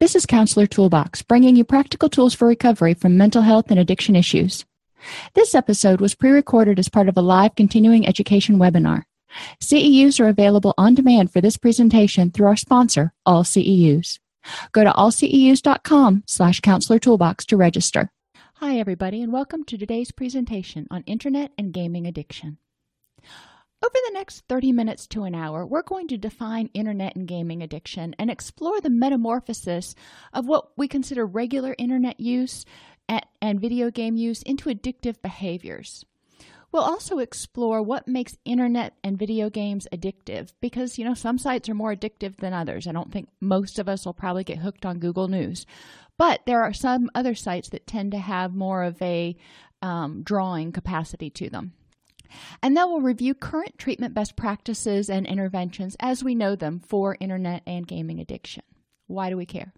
This is Counselor Toolbox, bringing you practical tools for recovery from mental health and addiction issues. This episode was pre recorded as part of a live continuing education webinar. CEUs are available on demand for this presentation through our sponsor, All CEUs. Go to allceus.com slash counselor toolbox to register. Hi, everybody, and welcome to today's presentation on Internet and Gaming Addiction. Over the next 30 minutes to an hour, we're going to define internet and gaming addiction and explore the metamorphosis of what we consider regular internet use and video game use into addictive behaviors. We'll also explore what makes internet and video games addictive because, you know, some sites are more addictive than others. I don't think most of us will probably get hooked on Google News. But there are some other sites that tend to have more of a um, drawing capacity to them. And then we'll review current treatment best practices and interventions as we know them for internet and gaming addiction. Why do we care?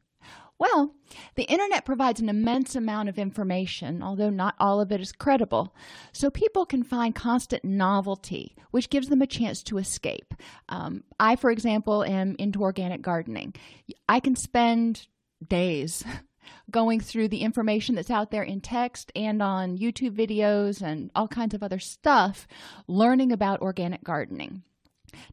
Well, the internet provides an immense amount of information, although not all of it is credible. So people can find constant novelty, which gives them a chance to escape. Um, I, for example, am into organic gardening. I can spend days going through the information that's out there in text and on YouTube videos and all kinds of other stuff, learning about organic gardening.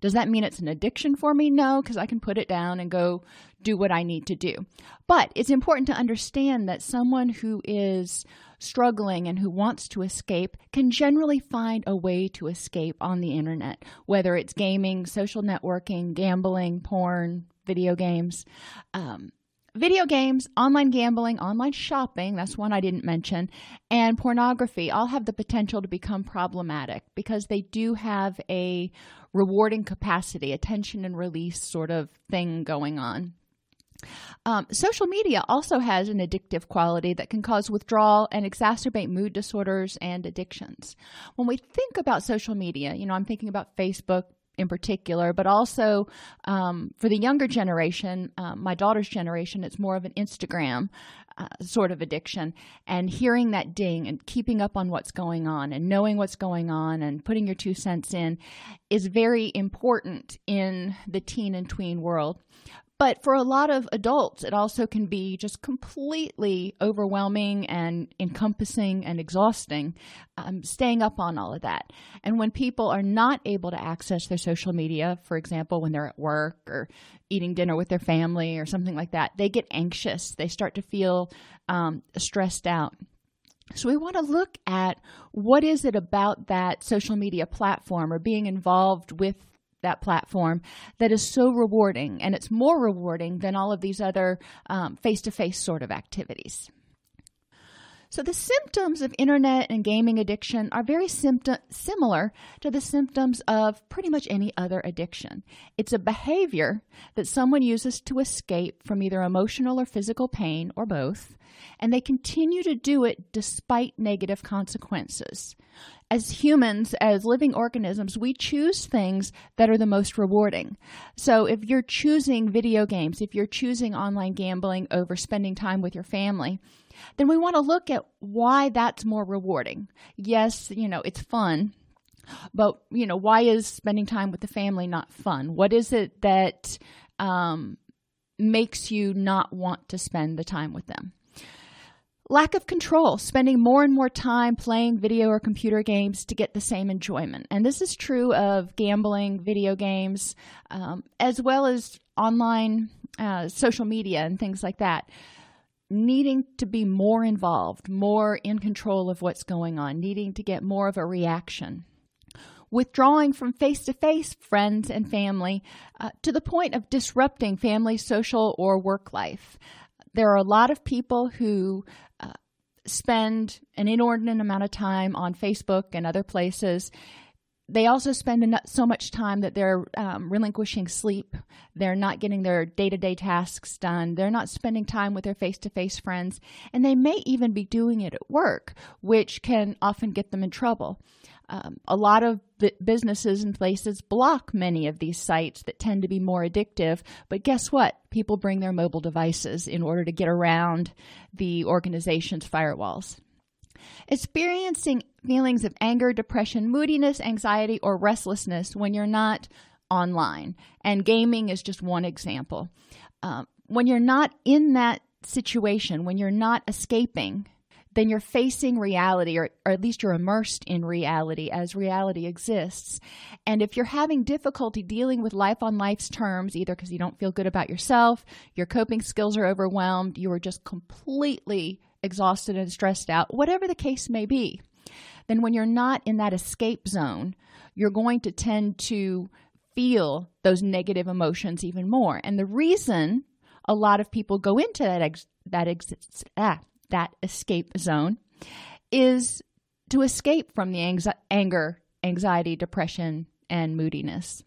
Does that mean it's an addiction for me? No, because I can put it down and go do what I need to do. But it's important to understand that someone who is struggling and who wants to escape can generally find a way to escape on the internet, whether it's gaming, social networking, gambling, porn, video games. Um, Video games, online gambling, online shopping, that's one I didn't mention, and pornography all have the potential to become problematic because they do have a rewarding capacity, attention and release sort of thing going on. Um, social media also has an addictive quality that can cause withdrawal and exacerbate mood disorders and addictions. When we think about social media, you know, I'm thinking about Facebook, in particular, but also um, for the younger generation, uh, my daughter's generation, it's more of an Instagram uh, sort of addiction. And hearing that ding and keeping up on what's going on and knowing what's going on and putting your two cents in is very important in the teen and tween world. But for a lot of adults, it also can be just completely overwhelming and encompassing and exhausting, um, staying up on all of that. And when people are not able to access their social media, for example, when they're at work or eating dinner with their family or something like that, they get anxious. They start to feel um, stressed out. So we want to look at what is it about that social media platform or being involved with that platform that is so rewarding and it's more rewarding than all of these other face to face sort of activities. So, the symptoms of internet and gaming addiction are very symptom- similar to the symptoms of pretty much any other addiction. It's a behavior that someone uses to escape from either emotional or physical pain or both, and they continue to do it despite negative consequences as humans, as living organisms, we choose things that are the most rewarding. So if you're choosing video games, if you're choosing online gambling over spending time with your family, then we want to look at why that's more rewarding. Yes, you know, it's fun, but, you know, why is spending time with the family not fun? What is it that um, makes you not want to spend the time with them? Lack of control, spending more and more time playing video or computer games to get the same enjoyment. And this is true of gambling, video games, um, as well as online uh, social media and things like that. Needing to be more involved, more in control of what's going on, needing to get more of a reaction withdrawing from face to face friends and family uh, to the point of disrupting family, social, or work life. There are a lot of people who spend an inordinate amount of time on Facebook and other places. They also spend so much time that they're um, relinquishing sleep. They're not getting their day to day tasks done. They're not spending time with their face to face friends. And they may even be doing it at work, which can often get them in trouble. Um, a lot of businesses and places block many of these sites that tend to be more addictive. But guess what? People bring their mobile devices in order to get around the organization's firewalls. Experiencing feelings of anger, depression, moodiness, anxiety, or restlessness when you're not online. And gaming is just one example. Um, when you're not in that situation, when you're not escaping, then you're facing reality, or, or at least you're immersed in reality as reality exists. And if you're having difficulty dealing with life on life's terms, either because you don't feel good about yourself, your coping skills are overwhelmed, you are just completely exhausted and stressed out, whatever the case may be, then when you're not in that escape zone, you're going to tend to feel those negative emotions even more. And the reason a lot of people go into that ex- that ex- ah, that escape zone is to escape from the anxi- anger, anxiety, depression, and moodiness.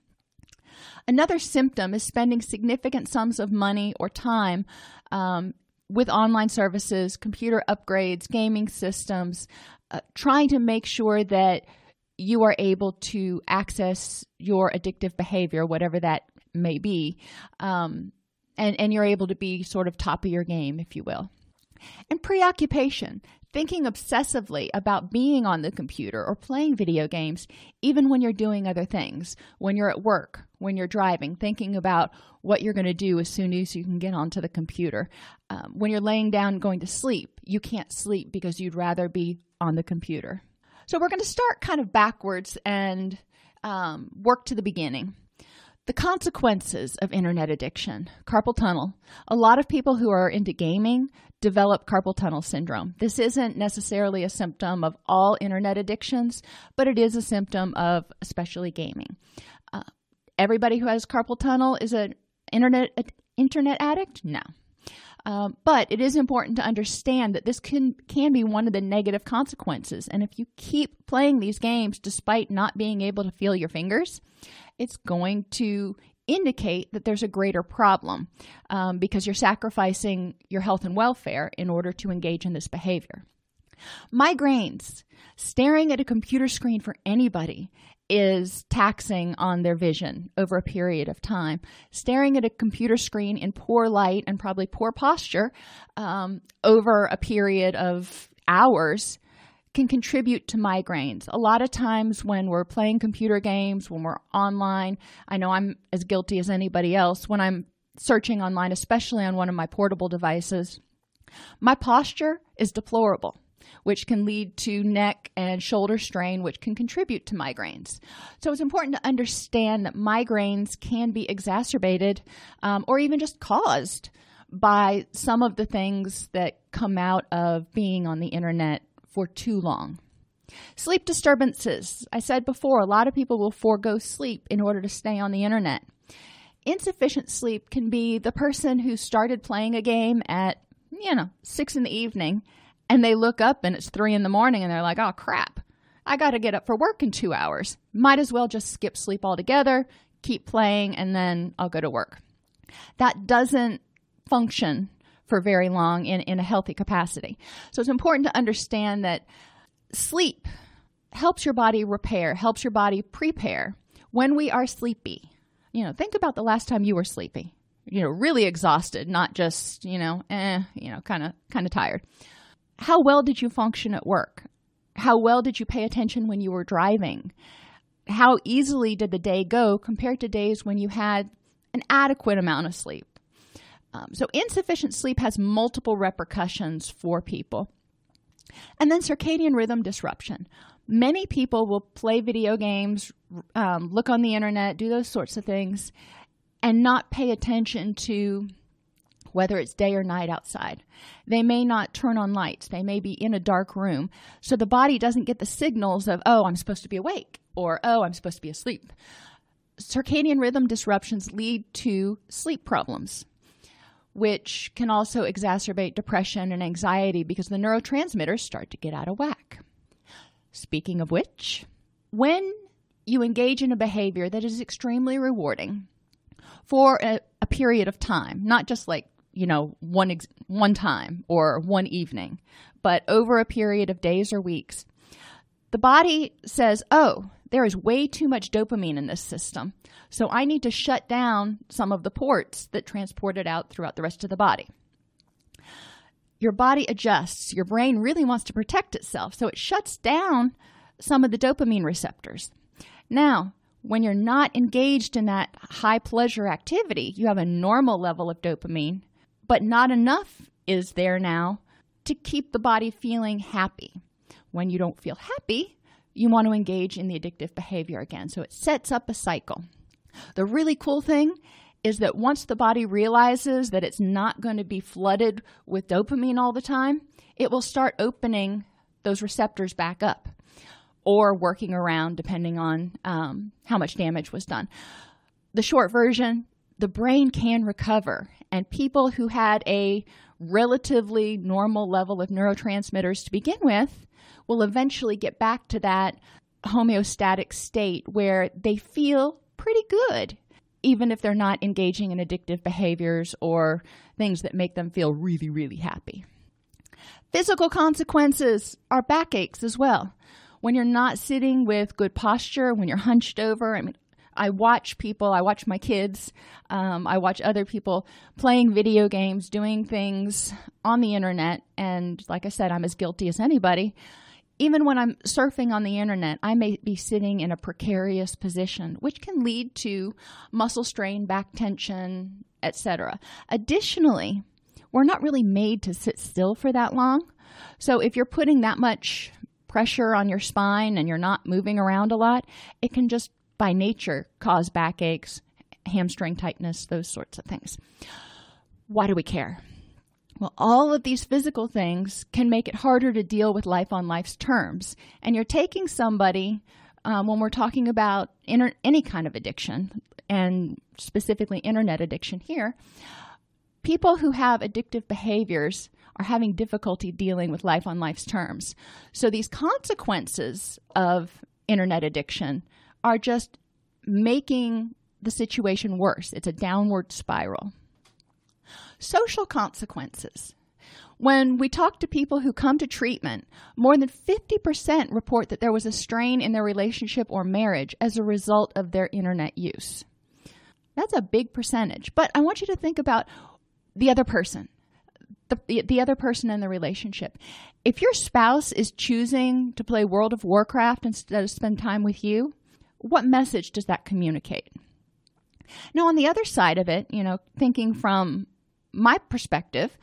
Another symptom is spending significant sums of money or time um, with online services, computer upgrades, gaming systems, uh, trying to make sure that you are able to access your addictive behavior, whatever that may be, um, and, and you're able to be sort of top of your game, if you will. And preoccupation, thinking obsessively about being on the computer or playing video games, even when you're doing other things, when you're at work, when you're driving, thinking about what you're going to do as soon as you can get onto the computer. Um, when you're laying down going to sleep, you can't sleep because you'd rather be on the computer. So we're going to start kind of backwards and um, work to the beginning. The consequences of internet addiction, carpal tunnel. A lot of people who are into gaming develop carpal tunnel syndrome. This isn't necessarily a symptom of all internet addictions, but it is a symptom of especially gaming. Uh, everybody who has carpal tunnel is an internet internet addict? No. Um, but it is important to understand that this can can be one of the negative consequences. And if you keep playing these games despite not being able to feel your fingers, it's going to indicate that there's a greater problem um, because you're sacrificing your health and welfare in order to engage in this behavior. Migraines, staring at a computer screen for anybody is taxing on their vision over a period of time. Staring at a computer screen in poor light and probably poor posture um, over a period of hours can contribute to migraines. A lot of times when we're playing computer games, when we're online, I know I'm as guilty as anybody else when I'm searching online, especially on one of my portable devices. My posture is deplorable, which can lead to neck and shoulder strain, which can contribute to migraines. So it's important to understand that migraines can be exacerbated um, or even just caused by some of the things that come out of being on the internet for too long. Sleep disturbances. I said before, a lot of people will forego sleep in order to stay on the internet. Insufficient sleep can be the person who started playing a game at, you know, six in the evening and they look up and it's three in the morning and they're like, oh crap, I got to get up for work in two hours. Might as well just skip sleep altogether, keep playing, and then I'll go to work. That doesn't function for very long in, in a healthy capacity. So it's important to understand that sleep helps your body repair, helps your body prepare when we are sleepy. You know, think about the last time you were sleepy. You know, really exhausted, not just, you know, eh, you know, kind of kind of tired. How well did you function at work? How well did you pay attention when you were driving? How easily did the day go compared to days when you had an adequate amount of sleep? Um, so, insufficient sleep has multiple repercussions for people. And then circadian rhythm disruption. Many people will play video games, um, look on the internet, do those sorts of things, and not pay attention to whether it's day or night outside. They may not turn on lights. They may be in a dark room. So the body doesn't get the signals of, oh, I'm supposed to be awake or, oh, I'm supposed to be asleep. Circadian rhythm disruptions lead to sleep problems, which can also exacerbate depression and anxiety because the neurotransmitters start to get out of whack. Speaking of which, when you engage in a behavior that is extremely rewarding for a, a period of time, not just like you know one ex- one time or one evening. But over a period of days or weeks the body says oh there is way too much dopamine in this system. So i need to shut down some of the ports that transport it out throughout the rest of the body. Your body adjusts. Your brain really wants to protect itself. So it shuts down some of the dopamine receptors. Now when you're not engaged in that high pleasure activity, you have a normal level of dopamine but not enough is there now to keep the body feeling happy. When you don't feel happy, you want to engage in the addictive behavior again. So it sets up a cycle. The really cool thing is that once the body realizes that it's not going to be flooded with dopamine all the time, it will start opening those receptors back up or working around depending on um, how much damage was done. The short version the brain can recover. And people who had a relatively normal level of neurotransmitters to begin with will eventually get back to that homeostatic state where they feel pretty good, even if they're not engaging in addictive behaviors or things that make them feel really, really happy. Physical consequences are backaches as well. When you're not sitting with good posture, when you're hunched over, I mean, I watch people, I watch my kids, um, I watch other people playing video games, doing things on the internet. And like I said, I'm as guilty as anybody. Even when I'm surfing on the internet, I may be sitting in a precarious position, which can lead to muscle strain, back tension, etc. Additionally, we're not really made to sit still for that long. So if you're putting that much pressure on your spine and you're not moving around a lot, it can just by nature cause backaches, hamstring tightness, those sorts of things. Why do we care? Well, all of these physical things can make it harder to deal with life on life's terms. And you're taking somebody, um, when we're talking about inter- any kind of addiction, and specifically internet addiction here, people who have addictive behaviors are having difficulty dealing with life on life's terms. So these consequences of internet addiction are just making the situation worse. It's a downward spiral. Social consequences. When we talk to people who come to treatment, more than 50% report that there was a strain in their relationship or marriage as a result of their internet use. That's a big percentage. But I want you to think about the other person, the, the other person in the relationship. If your spouse is choosing to play World of Warcraft instead of spend time with you, what message does that communicate? Now, on the other side of it, you know, thinking from my perspective,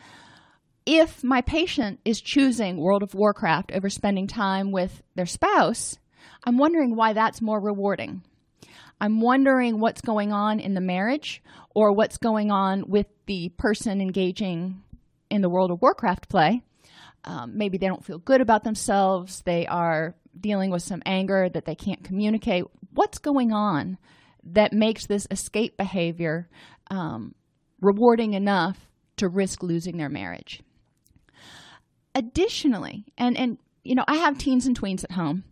if my patient is choosing World of Warcraft over spending time with their spouse, I'm wondering why that's more rewarding. I'm wondering what's going on in the marriage or what's going on with the person engaging in the World of Warcraft play. Um, maybe they don't feel good about themselves. They are dealing with some anger that they can't communicate. What's going on that makes this escape behavior um, rewarding enough to risk losing their marriage? Additionally, and and you know, I have teens and tweens at home,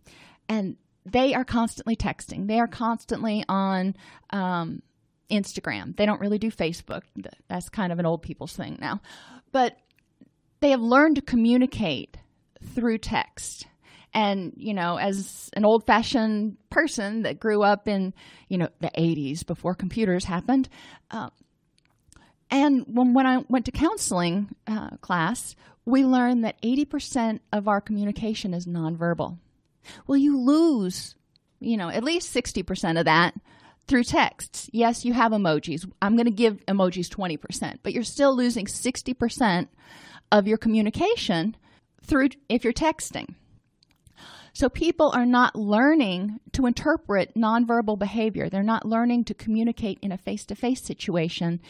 and they are constantly texting. They are constantly on um, Instagram. They don't really do Facebook. That's kind of an old people's thing now, but they have learned to communicate through text and you know as an old fashioned person that grew up in you know the 80s before computers happened uh, and when, when i went to counseling uh, class we learned that 80% of our communication is nonverbal well you lose you know at least 60% of that through texts. Yes, you have emojis. I'm going to give emojis 20%, but you're still losing 60% of your communication through if you're texting. So people are not learning to interpret nonverbal behavior. They're not learning to communicate in a face-to-face situation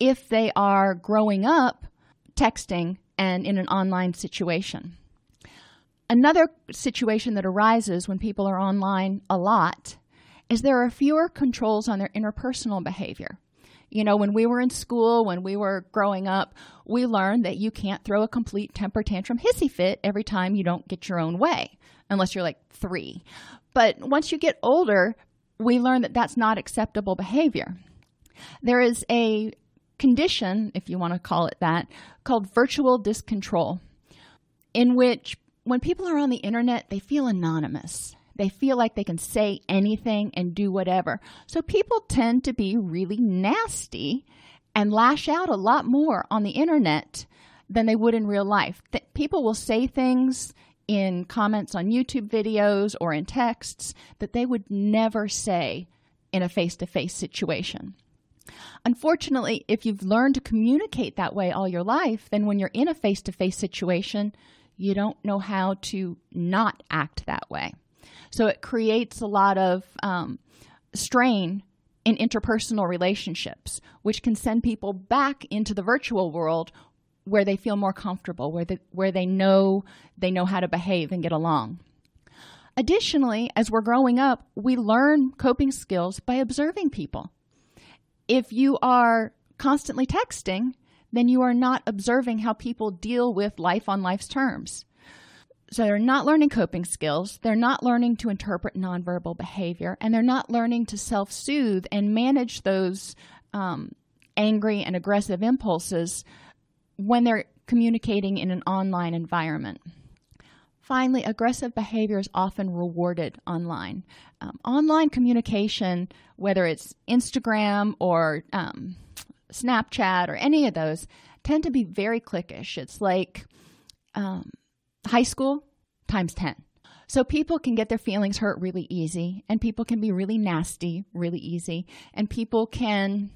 if they are growing up texting and in an online situation. Another situation that arises when people are online a lot is there are fewer controls on their interpersonal behavior. You know, when we were in school, when we were growing up, we learned that you can't throw a complete temper tantrum hissy fit every time you don't get your own way, unless you're like three. But once you get older, we learn that that's not acceptable behavior. There is a condition, if you want to call it that, called virtual discontrol, in which when people are on the internet, they feel anonymous. They feel like they can say anything and do whatever. So people tend to be really nasty and lash out a lot more on the internet than they would in real life. Th- people will say things in comments on YouTube videos or in texts that they would never say in a face to face situation. Unfortunately, if you've learned to communicate that way all your life, then when you're in a face to face situation, you don't know how to not act that way. So it creates a lot of um, strain in interpersonal relationships, which can send people back into the virtual world where they feel more comfortable, where they, where they know they know how to behave and get along. Additionally, as we're growing up, we learn coping skills by observing people. If you are constantly texting, then you are not observing how people deal with life on life's terms. So they're not learning coping skills, they're not learning to interpret nonverbal behavior, and they're not learning to self soothe and manage those um, angry and aggressive impulses when they're communicating in an online environment. Finally, aggressive behavior is often rewarded online. Um, online communication, whether it's Instagram or um, Snapchat or any of those, tend to be very cliquish. It's like um, high school times 10. So people can get their feelings hurt really easy, and people can be really nasty really easy, and people can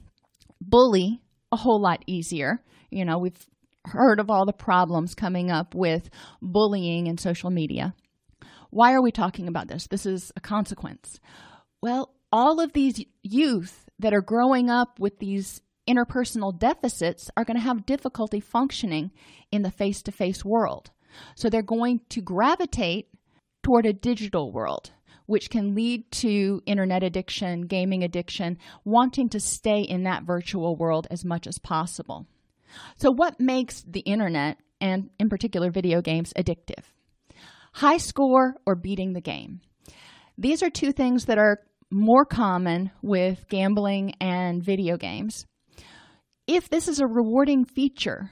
bully a whole lot easier. You know, we've heard of all the problems coming up with bullying and social media. Why are we talking about this? This is a consequence. Well, all of these youth that are growing up with these interpersonal deficits are going to have difficulty functioning in the face to face world. So they're going to gravitate toward a digital world, which can lead to internet addiction, gaming addiction, wanting to stay in that virtual world as much as possible. So, what makes the internet, and in particular video games, addictive? High score or beating the game. These are two things that are more common with gambling and video games. If this is a rewarding feature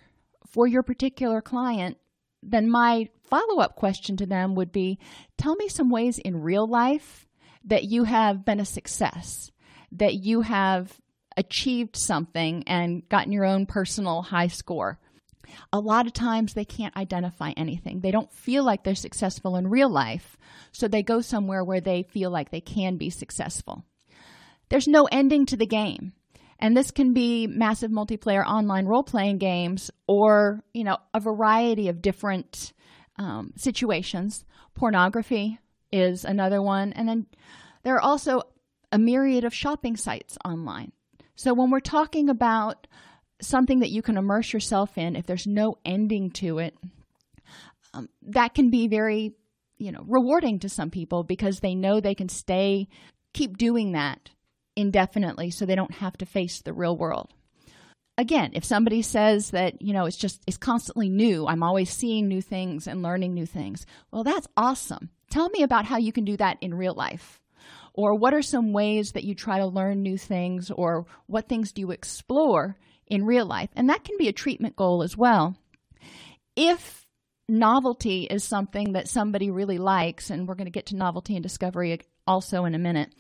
for your particular client, then my follow up question to them would be tell me some ways in real life that you have been a success, that you have achieved something and gotten your own personal high score. A lot of times they can't identify anything. They don't feel like they're successful in real life, so they go somewhere where they feel like they can be successful. There's no ending to the game. And this can be massive multiplayer online role playing games or, you know, a variety of different um, situations. Pornography is another one. And then there are also a myriad of shopping sites online. So when we're talking about something that you can immerse yourself in, if there's no ending to it, um, that can be very, you know, rewarding to some people because they know they can stay, keep doing that indefinitely so they don't have to face the real world. Again, if somebody says that, you know, it's just it's constantly new, I'm always seeing new things and learning new things. Well, that's awesome. Tell me about how you can do that in real life. Or what are some ways that you try to learn new things or what things do you explore in real life? And that can be a treatment goal as well. If novelty is something that somebody really likes, and we're going to get to novelty and discovery also in a minute,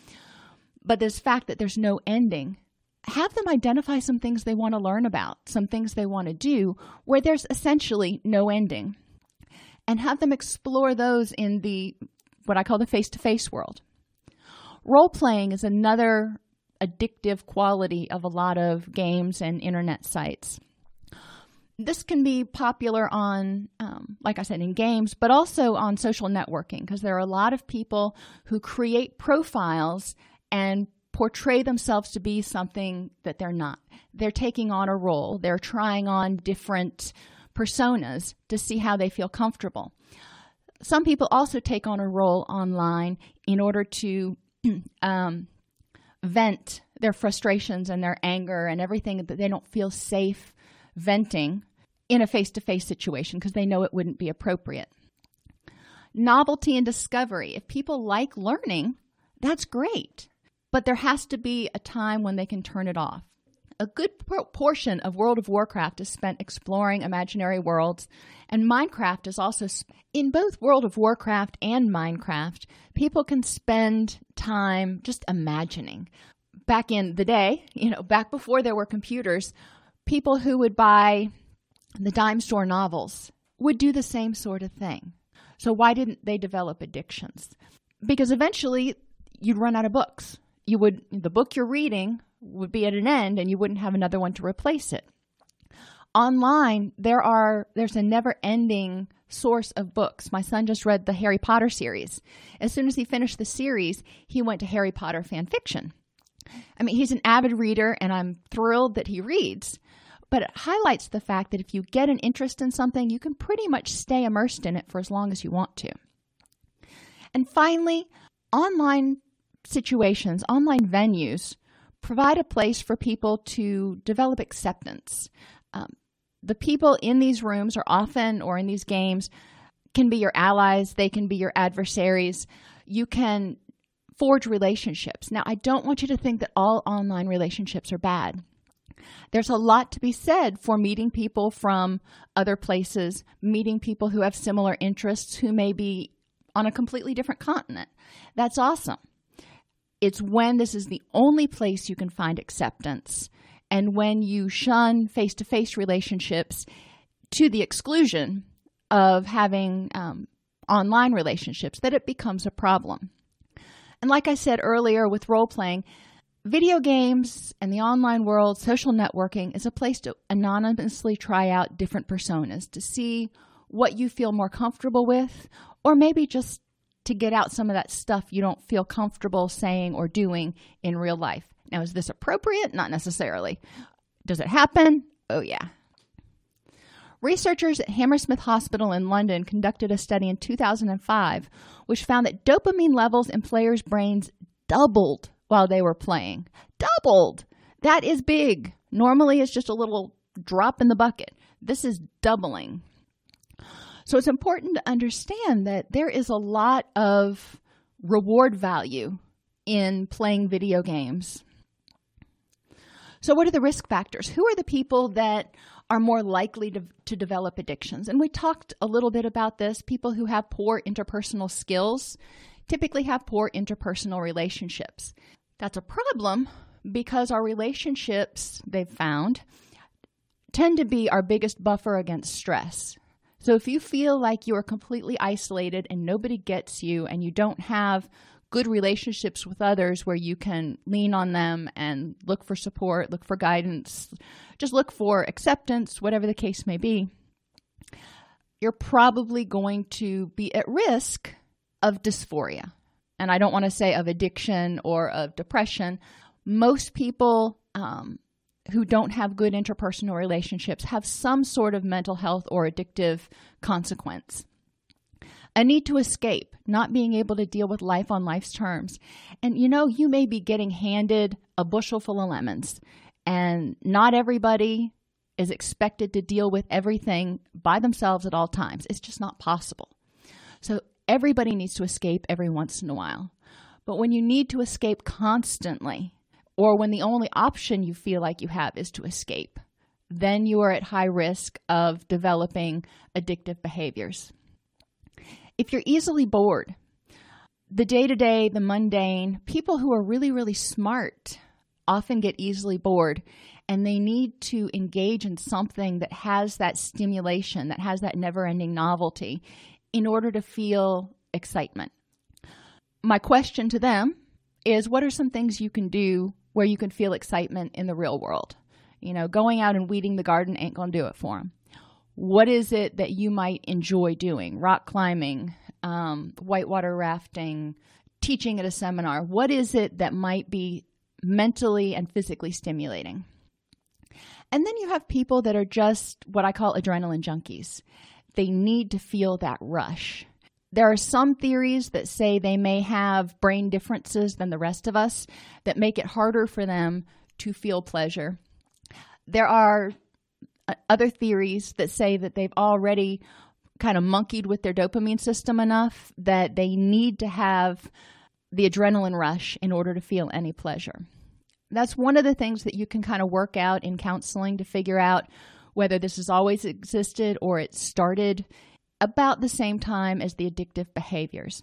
but this fact that there's no ending have them identify some things they want to learn about, some things they want to do, where there's essentially no ending, and have them explore those in the what I call the face to face world. Role playing is another addictive quality of a lot of games and internet sites. This can be popular on, um, like I said, in games, but also on social networking because there are a lot of people who create profiles and portray themselves to be something that they're not. They're taking on a role, they're trying on different personas to see how they feel comfortable. Some people also take on a role online in order to um, vent their frustrations and their anger and everything that they don't feel safe venting in a face to face situation because they know it wouldn't be appropriate. Novelty and discovery. If people like learning, that's great, but there has to be a time when they can turn it off a good portion of World of Warcraft is spent exploring imaginary worlds, and Minecraft is also in both World of Warcraft and Minecraft. People can spend time just imagining. Back in the day, you know, back before there were computers, people who would buy the dime store novels would do the same sort of thing. So why didn't they develop addictions? Because eventually you'd run out of books. You would the book you're reading would be at an end and you wouldn't have another one to replace it. Online, there are there's a never-ending source of books. My son just read the Harry Potter series. As soon as he finished the series, he went to Harry Potter fan fiction. I mean, he's an avid reader and I'm thrilled that he reads. But it highlights the fact that if you get an interest in something, you can pretty much stay immersed in it for as long as you want to. And finally, online situations, online venues provide a place for people to develop acceptance. Um, the people in these rooms are often, or in these games, can be your allies, they can be your adversaries. You can forge relationships. Now, I don't want you to think that all online relationships are bad. There's a lot to be said for meeting people from other places, meeting people who have similar interests, who may be on a completely different continent. That's awesome. It's when this is the only place you can find acceptance and when you shun face to face relationships to the exclusion of having um, online relationships that it becomes a problem. And like I said earlier with role playing, video games and the online world, social networking is a place to anonymously try out different personas to see what you feel more comfortable with, or maybe just to get out some of that stuff you don't feel comfortable saying or doing in real life. Now, is this appropriate? Not necessarily. Does it happen? Oh, yeah. Researchers at Hammersmith Hospital in London conducted a study in 2005 which found that dopamine levels in players' brains doubled while they were playing. Doubled! That is big. Normally, it's just a little drop in the bucket. This is doubling. So it's important to understand that there is a lot of reward value in playing video games. So, what are the risk factors? Who are the people that are more likely to, to develop addictions? And we talked a little bit about this. People who have poor interpersonal skills typically have poor interpersonal relationships. That's a problem because our relationships, they've found, tend to be our biggest buffer against stress. So if you feel like you are completely isolated and nobody gets you and you don't have good relationships with others where you can lean on them and look for support, look for guidance, just look for acceptance, whatever the case may be, you're probably going to be at risk of dysphoria. And I don't want to say of addiction or of depression. Most people um, who don't have good interpersonal relationships have some sort of mental health or addictive consequence. A need to escape, not being able to deal with life on life's terms. And you know, you may be getting handed a bushel full of lemons, and not everybody is expected to deal with everything by themselves at all times. It's just not possible. So, everybody needs to escape every once in a while. But when you need to escape constantly, or when the only option you feel like you have is to escape, then you are at high risk of developing addictive behaviors. If you're easily bored, the day to day, the mundane, people who are really, really smart often get easily bored and they need to engage in something that has that stimulation, that has that never ending novelty in order to feel excitement. My question to them is what are some things you can do where you can feel excitement in the real world. You know, going out and weeding the garden ain't going to do it for them. What is it that you might enjoy doing? Rock climbing, um, whitewater rafting, teaching at a seminar. What is it that might be mentally and physically stimulating? And then you have people that are just what I call adrenaline junkies. They need to feel that rush. There are some theories that say they may have brain differences than the rest of us that make it harder for them to feel pleasure. There are uh, other theories that say that they've already kind of monkeyed with their dopamine system enough that they need to have the adrenaline rush in order to feel any pleasure. That's one of the things that you can kind of work out in counseling to figure out whether this has always existed or it started about the same time as the addictive behaviors.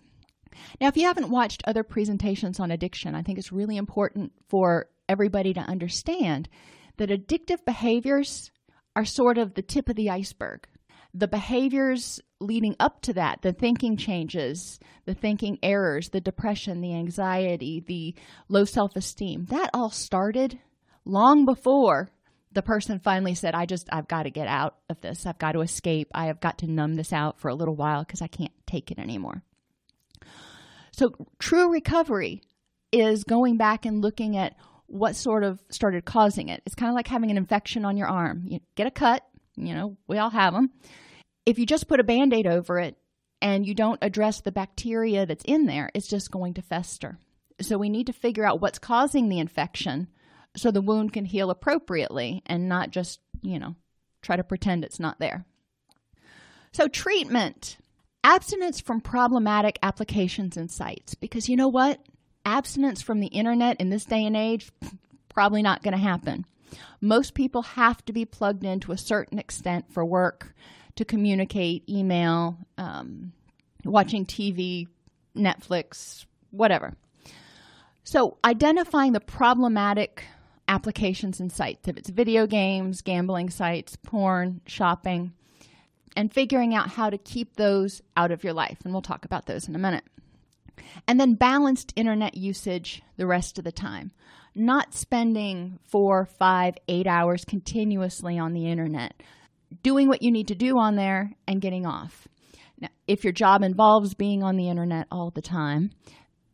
Now, if you haven't watched other presentations on addiction, I think it's really important for everybody to understand that addictive behaviors are sort of the tip of the iceberg. The behaviors leading up to that, the thinking changes, the thinking errors, the depression, the anxiety, the low self esteem, that all started long before the person finally said, I just, I've got to get out of this. I've got to escape. I have got to numb this out for a little while because I can't take it anymore. So, true recovery is going back and looking at what sort of started causing it. It's kind of like having an infection on your arm. You get a cut, you know, we all have them. If you just put a band aid over it and you don't address the bacteria that's in there, it's just going to fester. So, we need to figure out what's causing the infection so the wound can heal appropriately and not just, you know, try to pretend it's not there. So, treatment abstinence from problematic applications and sites. Because you know what? Abstinence from the internet in this day and age, probably not going to happen. Most people have to be plugged in to a certain extent for work, to communicate, email, um, watching TV, Netflix, whatever. So, identifying the problematic applications and sites, if it's video games, gambling sites, porn, shopping, and figuring out how to keep those out of your life. And we'll talk about those in a minute. And then balanced internet usage the rest of the time. Not spending four, five, eight hours continuously on the internet. Doing what you need to do on there and getting off. Now, if your job involves being on the internet all the time,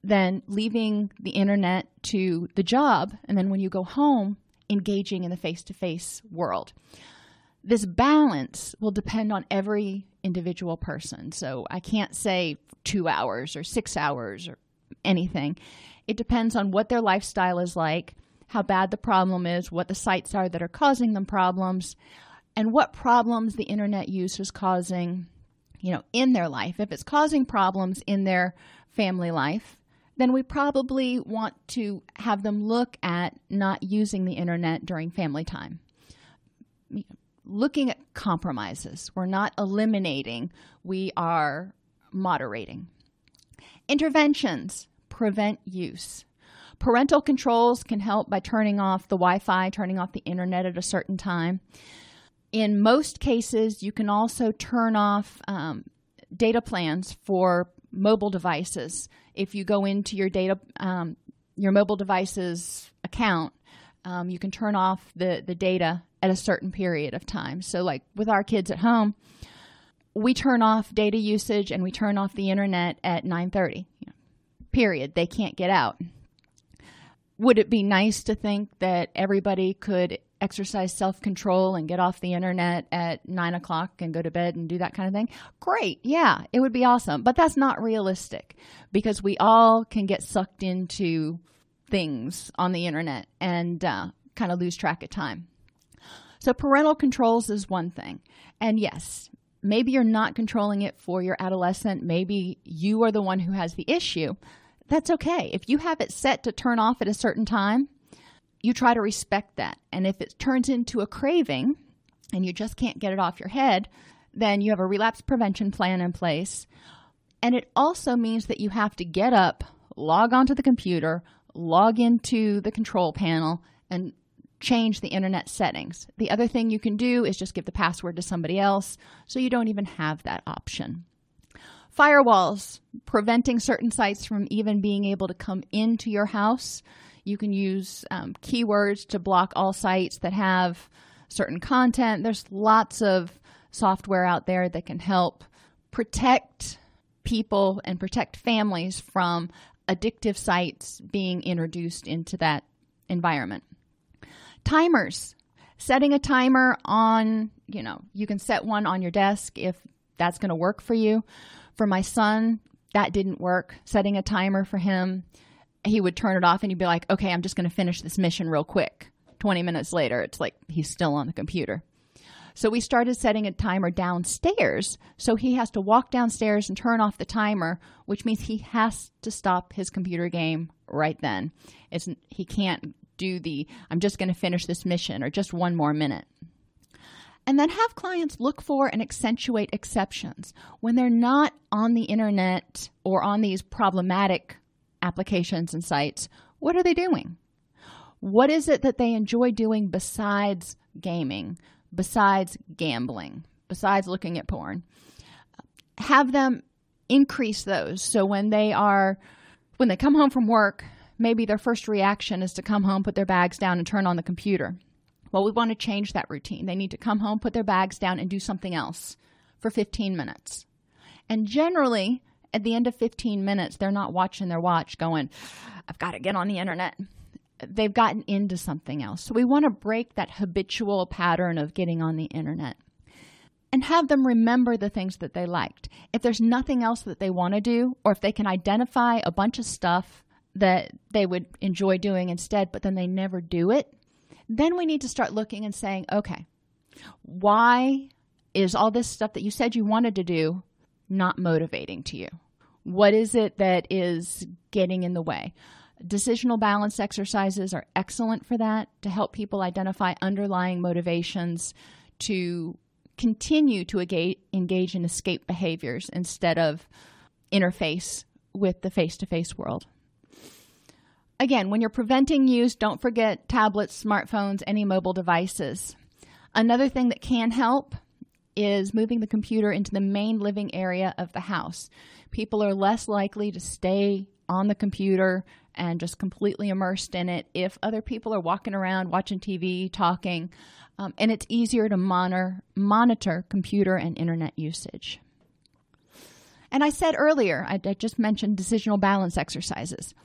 then leaving the internet to the job, and then when you go home, engaging in the face to face world. This balance will depend on every individual person. So I can't say two hours or six hours or anything. It depends on what their lifestyle is like, how bad the problem is, what the sites are that are causing them problems, and what problems the internet use is causing, you know, in their life. If it's causing problems in their family life, then we probably want to have them look at not using the internet during family time. Looking at compromises. We're not eliminating, we are moderating. Interventions prevent use. Parental controls can help by turning off the Wi Fi, turning off the internet at a certain time. In most cases, you can also turn off um, data plans for mobile devices. If you go into your data, um, your mobile device's account, um, you can turn off the the data at a certain period of time. So, like with our kids at home, we turn off data usage and we turn off the internet at nine thirty. Period. They can't get out. Would it be nice to think that everybody could exercise self control and get off the internet at nine o'clock and go to bed and do that kind of thing, great. Yeah, it would be awesome. But that's not realistic because we all can get sucked into things on the internet and uh, kind of lose track of time. So, parental controls is one thing. And yes, maybe you're not controlling it for your adolescent. Maybe you are the one who has the issue. That's okay. If you have it set to turn off at a certain time, you try to respect that. And if it turns into a craving and you just can't get it off your head, then you have a relapse prevention plan in place. And it also means that you have to get up, log onto the computer, log into the control panel, and change the internet settings. The other thing you can do is just give the password to somebody else so you don't even have that option. Firewalls, preventing certain sites from even being able to come into your house. You can use um, keywords to block all sites that have certain content. There's lots of software out there that can help protect people and protect families from addictive sites being introduced into that environment. Timers, setting a timer on, you know, you can set one on your desk if that's going to work for you. For my son, that didn't work. Setting a timer for him, he would turn it off and he'd be like, okay, I'm just going to finish this mission real quick. 20 minutes later, it's like he's still on the computer. So we started setting a timer downstairs. So he has to walk downstairs and turn off the timer, which means he has to stop his computer game right then. It's, he can't do the, I'm just going to finish this mission or just one more minute. And then have clients look for and accentuate exceptions. When they're not on the internet or on these problematic applications and sites, what are they doing? What is it that they enjoy doing besides gaming, besides gambling, besides looking at porn? Have them increase those. So when they are, when they come home from work, maybe their first reaction is to come home, put their bags down, and turn on the computer. Well, we want to change that routine. They need to come home, put their bags down, and do something else for 15 minutes. And generally, at the end of 15 minutes, they're not watching their watch going, I've got to get on the internet they've gotten into something else. So we want to break that habitual pattern of getting on the internet and have them remember the things that they liked. If there's nothing else that they want to do, or if they can identify a bunch of stuff that they would enjoy doing instead, but then they never do it, then we need to start looking and saying, okay, why is all this stuff that you said you wanted to do not motivating to you? What is it that is getting in the way? Decisional balance exercises are excellent for that to help people identify underlying motivations to continue to engage in escape behaviors instead of interface with the face to face world. Again, when you're preventing use, don't forget tablets, smartphones, any mobile devices. Another thing that can help is moving the computer into the main living area of the house. People are less likely to stay on the computer and just completely immersed in it if other people are walking around watching TV, talking, um, and it's easier to monitor, monitor computer and internet usage. And I said earlier, I, I just mentioned decisional balance exercises.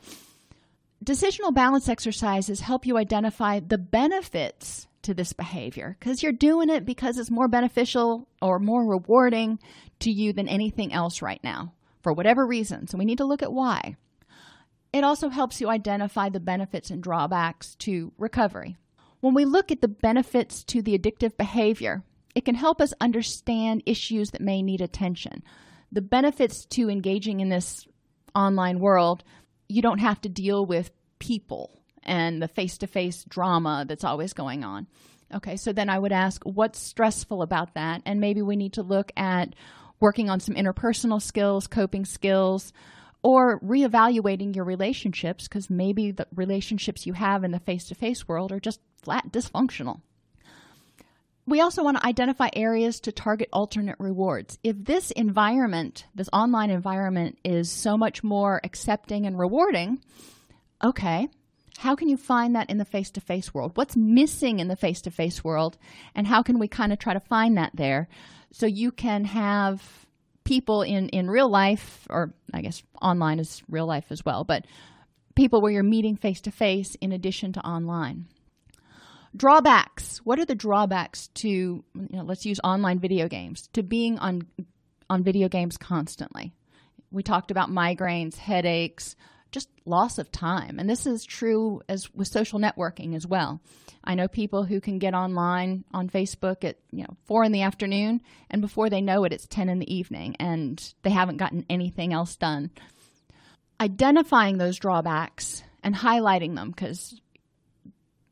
Decisional balance exercises help you identify the benefits to this behavior because you're doing it because it's more beneficial or more rewarding to you than anything else right now for whatever reason. So we need to look at why. It also helps you identify the benefits and drawbacks to recovery. When we look at the benefits to the addictive behavior, it can help us understand issues that may need attention. The benefits to engaging in this online world, you don't have to deal with people and the face to face drama that's always going on. Okay, so then I would ask, what's stressful about that? And maybe we need to look at working on some interpersonal skills, coping skills, or reevaluating your relationships because maybe the relationships you have in the face to face world are just flat dysfunctional. We also want to identify areas to target alternate rewards. If this environment, this online environment, is so much more accepting and rewarding, okay, how can you find that in the face to face world? What's missing in the face to face world? And how can we kind of try to find that there so you can have people in, in real life, or I guess online is real life as well, but people where you're meeting face to face in addition to online. Drawbacks. What are the drawbacks to, you know, let's use online video games, to being on, on video games constantly? We talked about migraines, headaches, just loss of time. And this is true as with social networking as well. I know people who can get online on Facebook at, you know, four in the afternoon and before they know it, it's 10 in the evening and they haven't gotten anything else done. Identifying those drawbacks and highlighting them because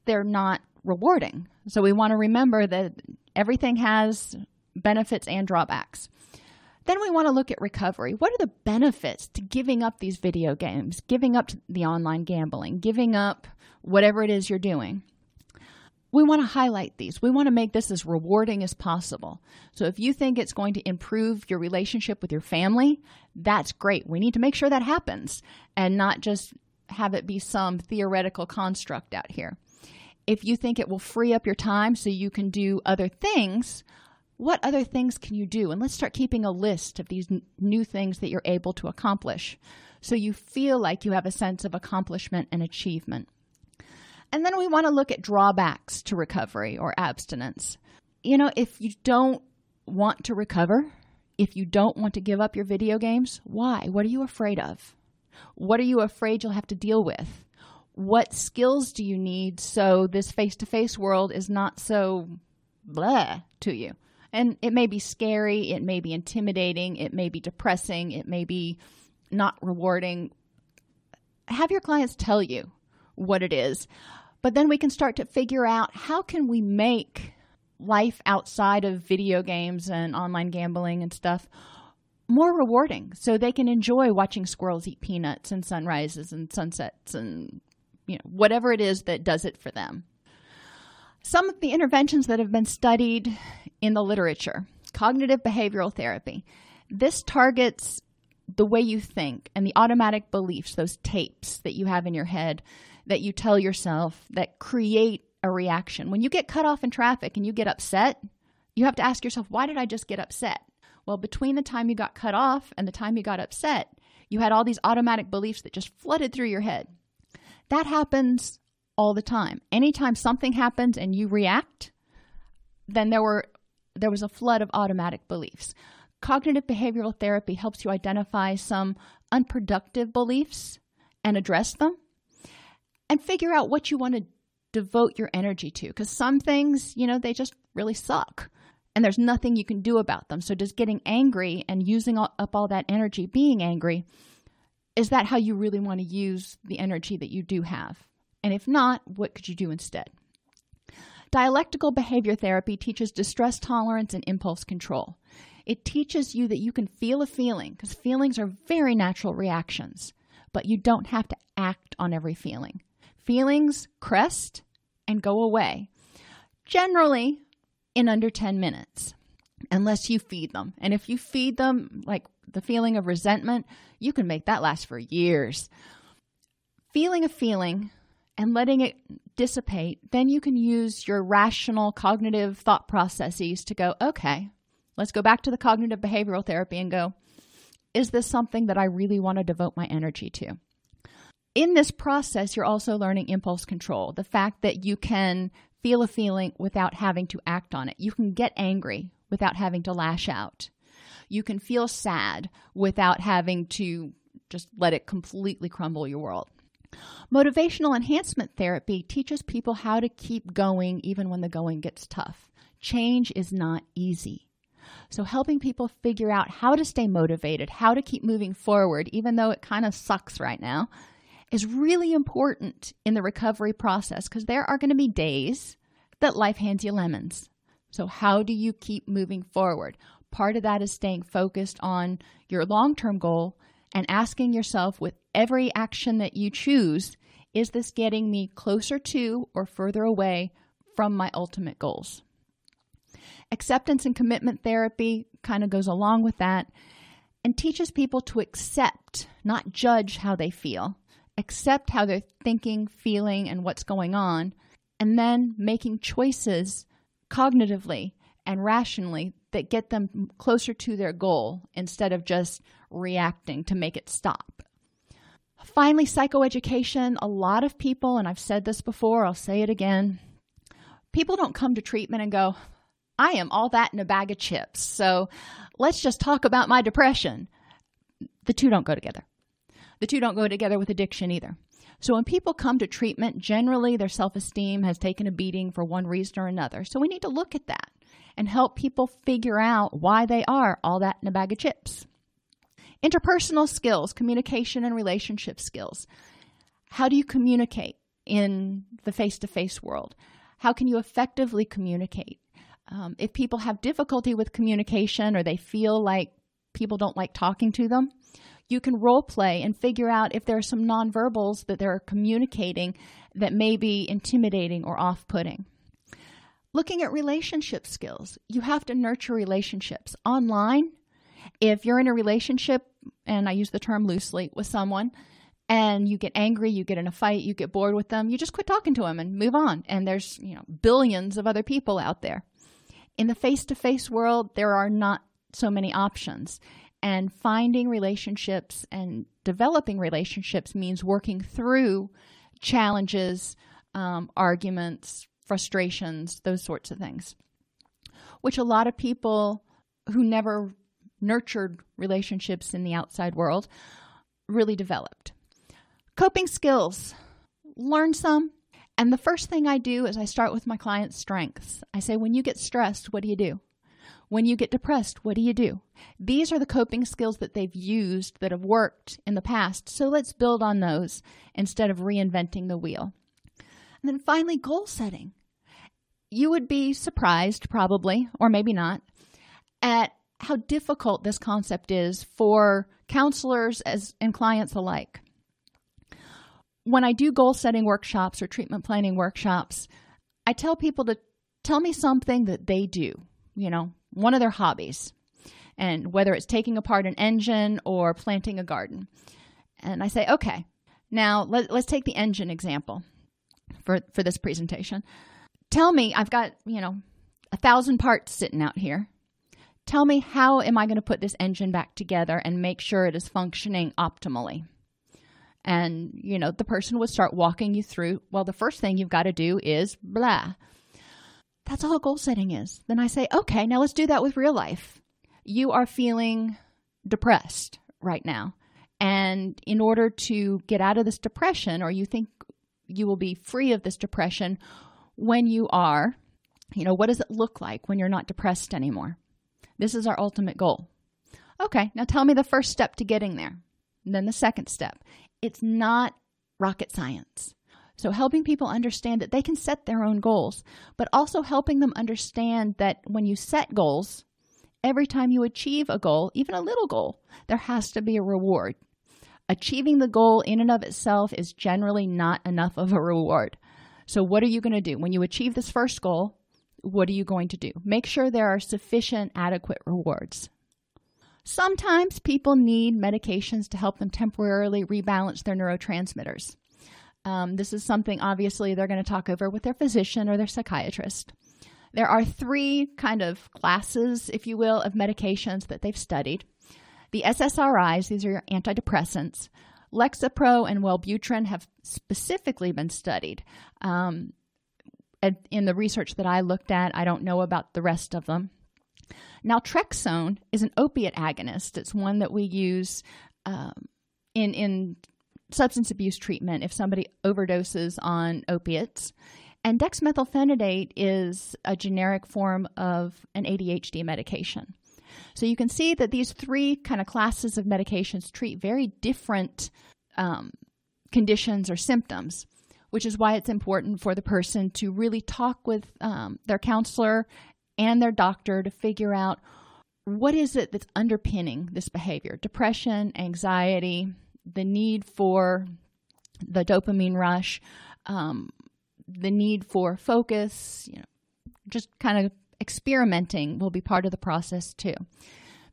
they're not rewarding. So we want to remember that everything has benefits and drawbacks. Then we want to look at recovery. What are the benefits to giving up these video games, giving up the online gambling, giving up whatever it is you're doing? we want to highlight these. We want to make this as rewarding as possible. So if you think it's going to improve your relationship with your family, that's great. We need to make sure that happens and not just have it be some theoretical construct out here. If you think it will free up your time so you can do other things, what other things can you do? And let's start keeping a list of these n- new things that you're able to accomplish so you feel like you have a sense of accomplishment and achievement. And then we want to look at drawbacks to recovery or abstinence. You know, if you don't want to recover, if you don't want to give up your video games, why? What are you afraid of? What are you afraid you'll have to deal with? What skills do you need so this face to face world is not so blah to you? And it may be scary, it may be intimidating, it may be depressing, it may be not rewarding. Have your clients tell you what it is. But then we can start to figure out how can we make life outside of video games and online gambling and stuff more rewarding so they can enjoy watching squirrels eat peanuts and sunrises and sunsets and you know whatever it is that does it for them some of the interventions that have been studied in the literature cognitive behavioral therapy this targets the way you think and the automatic beliefs those tapes that you have in your head that you tell yourself that create a reaction. When you get cut off in traffic and you get upset, you have to ask yourself, why did I just get upset? Well, between the time you got cut off and the time you got upset, you had all these automatic beliefs that just flooded through your head. That happens all the time. Anytime something happens and you react, then there were there was a flood of automatic beliefs. Cognitive behavioral therapy helps you identify some unproductive beliefs and address them and figure out what you want to devote your energy to because some things, you know, they just really suck and there's nothing you can do about them. So, does getting angry and using up all that energy being angry, is that how you really want to use the energy that you do have? And if not, what could you do instead? Dialectical behavior therapy teaches distress tolerance and impulse control. It teaches you that you can feel a feeling because feelings are very natural reactions, but you don't have to act on every feeling. Feelings crest and go away, generally in under 10 minutes, unless you feed them. And if you feed them, like the feeling of resentment, you can make that last for years. Feeling a feeling and letting it dissipate, then you can use your rational cognitive thought processes to go, okay, let's go back to the cognitive behavioral therapy and go, is this something that I really want to devote my energy to? in this process, you're also learning impulse control the fact that you can feel a feeling without having to act on it. You can get angry without having to lash out. You can feel sad without having to just let it completely crumble your world. Motivational enhancement therapy teaches people how to keep going even when the going gets tough. Change is not easy. So, helping people figure out how to stay motivated, how to keep moving forward, even though it kind of sucks right now, is really important in the recovery process because there are going to be days that life hands you lemons. So, how do you keep moving forward? Part of that is staying focused on your long term goal and asking yourself with every action that you choose is this getting me closer to or further away from my ultimate goals? Acceptance and commitment therapy kind of goes along with that and teaches people to accept, not judge how they feel, accept how they're thinking, feeling, and what's going on, and then making choices cognitively and rationally that get them closer to their goal instead of just reacting to make it stop. Finally, psychoeducation. A lot of people, and I've said this before, I'll say it again people don't come to treatment and go, I am all that in a bag of chips. So let's just talk about my depression. The two don't go together. The two don't go together with addiction either. So when people come to treatment, generally their self esteem has taken a beating for one reason or another. So we need to look at that and help people figure out why they are all that in a bag of chips. Interpersonal skills, communication and relationship skills. How do you communicate in the face to face world? How can you effectively communicate? Um, if people have difficulty with communication or they feel like people don't like talking to them, you can role play and figure out if there are some nonverbals that they're communicating that may be intimidating or off putting. Looking at relationship skills, you have to nurture relationships online. If you're in a relationship, and I use the term loosely, with someone, and you get angry, you get in a fight, you get bored with them, you just quit talking to them and move on. And there's, you know, billions of other people out there. In the face to face world, there are not so many options. And finding relationships and developing relationships means working through challenges, um, arguments, frustrations, those sorts of things, which a lot of people who never nurtured relationships in the outside world really developed. Coping skills, learn some. And the first thing I do is I start with my client's strengths. I say, when you get stressed, what do you do? When you get depressed, what do you do? These are the coping skills that they've used that have worked in the past. So let's build on those instead of reinventing the wheel. And then finally, goal setting. You would be surprised, probably, or maybe not, at how difficult this concept is for counselors as and clients alike. When I do goal setting workshops or treatment planning workshops, I tell people to tell me something that they do, you know, one of their hobbies, and whether it's taking apart an engine or planting a garden. And I say, okay, now let, us take the engine example for, for this presentation. Tell me, I've got, you know, a thousand parts sitting out here tell me how am I going to put this engine back together and make sure it is functioning optimally? And, you know, the person would start walking you through, well, the first thing you've got to do is blah. That's all goal setting is. Then I say, okay, now let's do that with real life. You are feeling depressed right now. And in order to get out of this depression, or you think you will be free of this depression when you are, you know, what does it look like when you're not depressed anymore? This is our ultimate goal. Okay, now tell me the first step to getting there. And then the second step. It's not rocket science. So, helping people understand that they can set their own goals, but also helping them understand that when you set goals, every time you achieve a goal, even a little goal, there has to be a reward. Achieving the goal in and of itself is generally not enough of a reward. So, what are you going to do? When you achieve this first goal, what are you going to do? Make sure there are sufficient, adequate rewards. Sometimes people need medications to help them temporarily rebalance their neurotransmitters. Um, this is something obviously they're going to talk over with their physician or their psychiatrist. There are three kind of classes, if you will, of medications that they've studied. The SSRIs, these are your antidepressants. Lexapro and Wellbutrin have specifically been studied. Um, in the research that I looked at, I don't know about the rest of them. Naltrexone is an opiate agonist. It's one that we use um, in in substance abuse treatment if somebody overdoses on opiates. And dexmethylphenidate is a generic form of an ADHD medication. So you can see that these three kind of classes of medications treat very different um, conditions or symptoms which is why it's important for the person to really talk with um, their counselor and their doctor to figure out what is it that's underpinning this behavior depression, anxiety, the need for the dopamine rush, um, the need for focus, you know, just kind of experimenting will be part of the process too.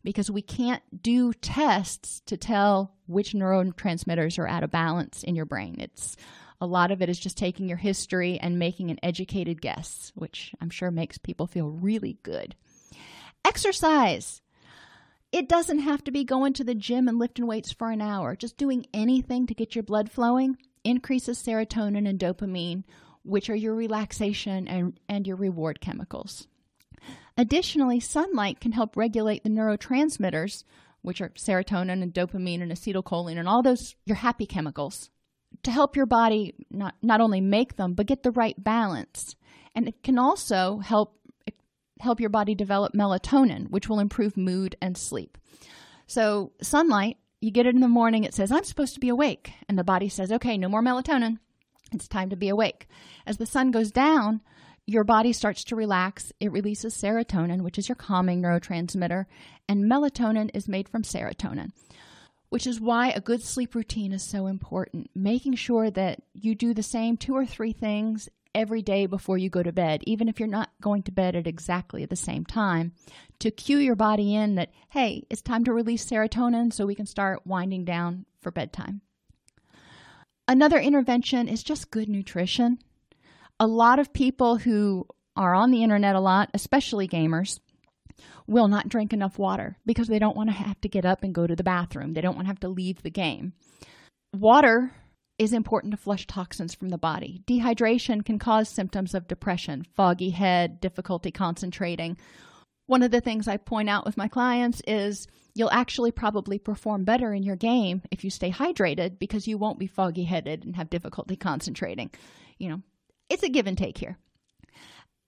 Because we can't do tests to tell which neurotransmitters are out of balance in your brain. It's a lot of it is just taking your history and making an educated guess, which I'm sure makes people feel really good. Exercise. It doesn't have to be going to the gym and lifting weights for an hour. Just doing anything to get your blood flowing increases serotonin and dopamine, which are your relaxation and, and your reward chemicals. Additionally, sunlight can help regulate the neurotransmitters, which are serotonin and dopamine and acetylcholine and all those your happy chemicals to help your body not, not only make them, but get the right balance. And it can also help help your body develop melatonin, which will improve mood and sleep. So, sunlight, you get it in the morning, it says, I'm supposed to be awake. And the body says, okay, no more melatonin. It's time to be awake. As the sun goes down, your body starts to relax. It releases serotonin, which is your calming neurotransmitter, and melatonin is made from serotonin which is why a good sleep routine is so important. Making sure that you do the same two or three things every day before you go to bed, even if you're not going to bed at exactly the same time, to cue your body in that, hey, it's time to release serotonin so we can start winding down for bedtime. Another intervention is just good nutrition. A lot of people who are on the internet a lot, especially gamers, will not drink enough water because they don't want to have to get up and go to the bathroom. They don't want to have to leave the game. Water is important to flush toxins from the body. Dehydration can cause symptoms of depression, foggy head, difficulty concentrating. One of the things I point out with my clients is you'll actually probably perform better in your game if you stay hydrated because you won't be foggy headed and have difficulty concentrating. You know, it's a give and take here.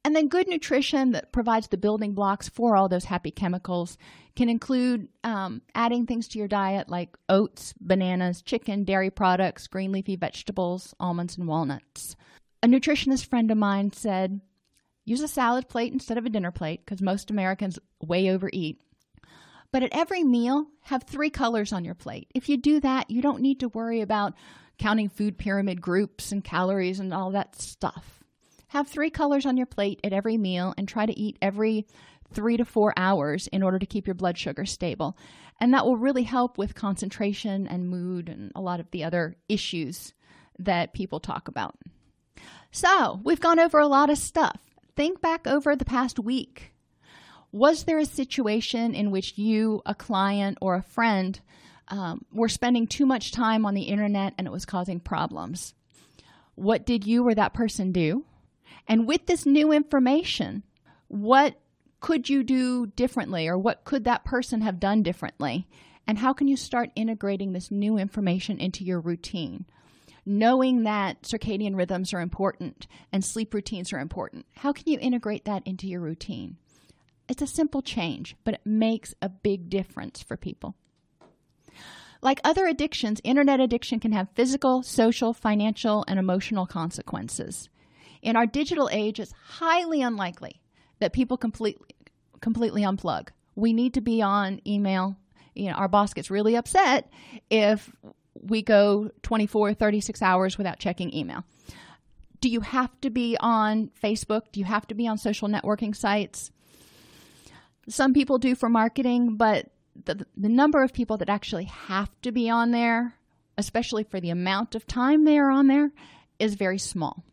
And then good nutrition that provides the building blocks for all those happy chemicals can include um, adding things to your diet like oats, bananas, chicken, dairy products, green leafy vegetables, almonds, and walnuts. A nutritionist friend of mine said, use a salad plate instead of a dinner plate because most Americans way overeat. But at every meal, have three colors on your plate. If you do that, you don't need to worry about counting food pyramid groups and calories and all that stuff. Have three colors on your plate at every meal and try to eat every three to four hours in order to keep your blood sugar stable. And that will really help with concentration and mood and a lot of the other issues that people talk about. So, we've gone over a lot of stuff. Think back over the past week. Was there a situation in which you, a client, or a friend um, were spending too much time on the internet and it was causing problems? What did you or that person do? And with this new information, what could you do differently or what could that person have done differently? And how can you start integrating this new information into your routine? Knowing that circadian rhythms are important and sleep routines are important, how can you integrate that into your routine? It's a simple change, but it makes a big difference for people. Like other addictions, internet addiction can have physical, social, financial, and emotional consequences. In our digital age, it's highly unlikely that people completely completely unplug. We need to be on email. You know, our boss gets really upset if we go 24, 36 hours without checking email. Do you have to be on Facebook? Do you have to be on social networking sites? Some people do for marketing, but the, the number of people that actually have to be on there, especially for the amount of time they are on there, is very small.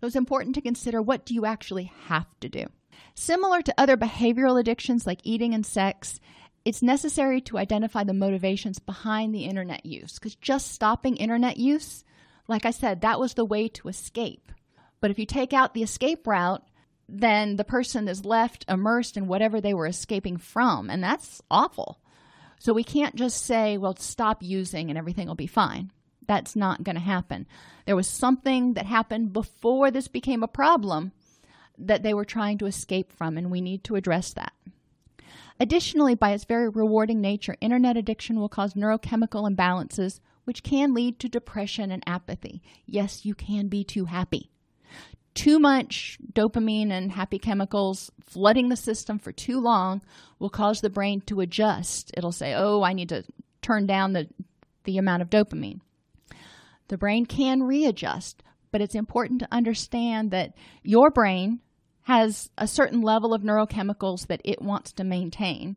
So it's important to consider what do you actually have to do. Similar to other behavioral addictions like eating and sex, it's necessary to identify the motivations behind the internet use because just stopping internet use, like I said, that was the way to escape. But if you take out the escape route, then the person is left immersed in whatever they were escaping from, and that's awful. So we can't just say, well, stop using and everything will be fine. That's not going to happen. There was something that happened before this became a problem that they were trying to escape from, and we need to address that. Additionally, by its very rewarding nature, internet addiction will cause neurochemical imbalances, which can lead to depression and apathy. Yes, you can be too happy. Too much dopamine and happy chemicals flooding the system for too long will cause the brain to adjust. It'll say, oh, I need to turn down the, the amount of dopamine. The brain can readjust, but it's important to understand that your brain has a certain level of neurochemicals that it wants to maintain.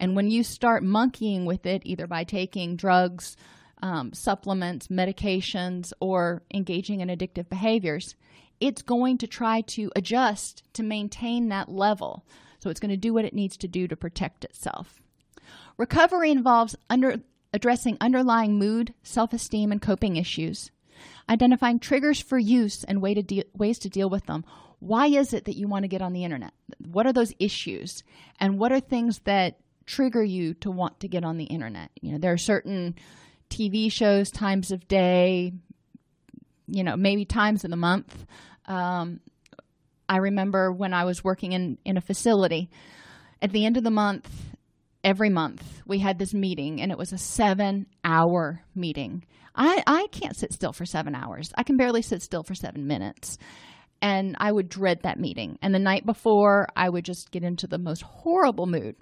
And when you start monkeying with it, either by taking drugs, um, supplements, medications, or engaging in addictive behaviors, it's going to try to adjust to maintain that level. So it's going to do what it needs to do to protect itself. Recovery involves under, addressing underlying mood, self esteem, and coping issues, identifying triggers for use and way to de- ways to deal with them. Why is it that you want to get on the internet? What are those issues? And what are things that trigger you to want to get on the internet? You know, there are certain TV shows, times of day, you know, maybe times in the month. Um, I remember when I was working in, in a facility, at the end of the month, every month we had this meeting and it was a seven hour meeting. I, I can't sit still for seven hours. I can barely sit still for seven minutes. And i would dread that meeting. And the night before i would just get into the most horrible mood.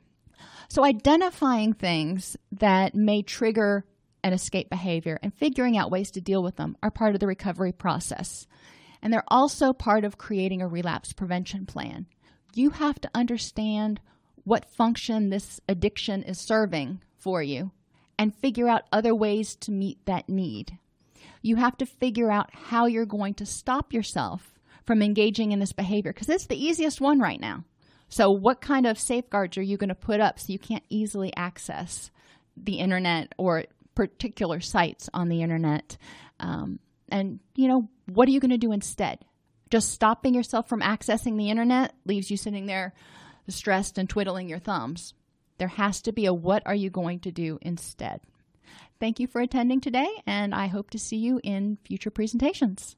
So identifying things that may trigger an escape behavior and figuring out ways to deal with them are part of the recovery process And they're also part of creating a relapse prevention plan. You have to understand what function this addiction is serving for you and figure out other ways to meet that need. You have to figure out how you're going to stop yourself from engaging in this behavior because it's the easiest one right now. So, what kind of safeguards are you going to put up so you can't easily access the internet or particular sites on the internet? Um, and, you know, what are you going to do instead? Just stopping yourself from accessing the internet leaves you sitting there stressed and twiddling your thumbs. There has to be a what are you going to do instead? Thank you for attending today, and I hope to see you in future presentations.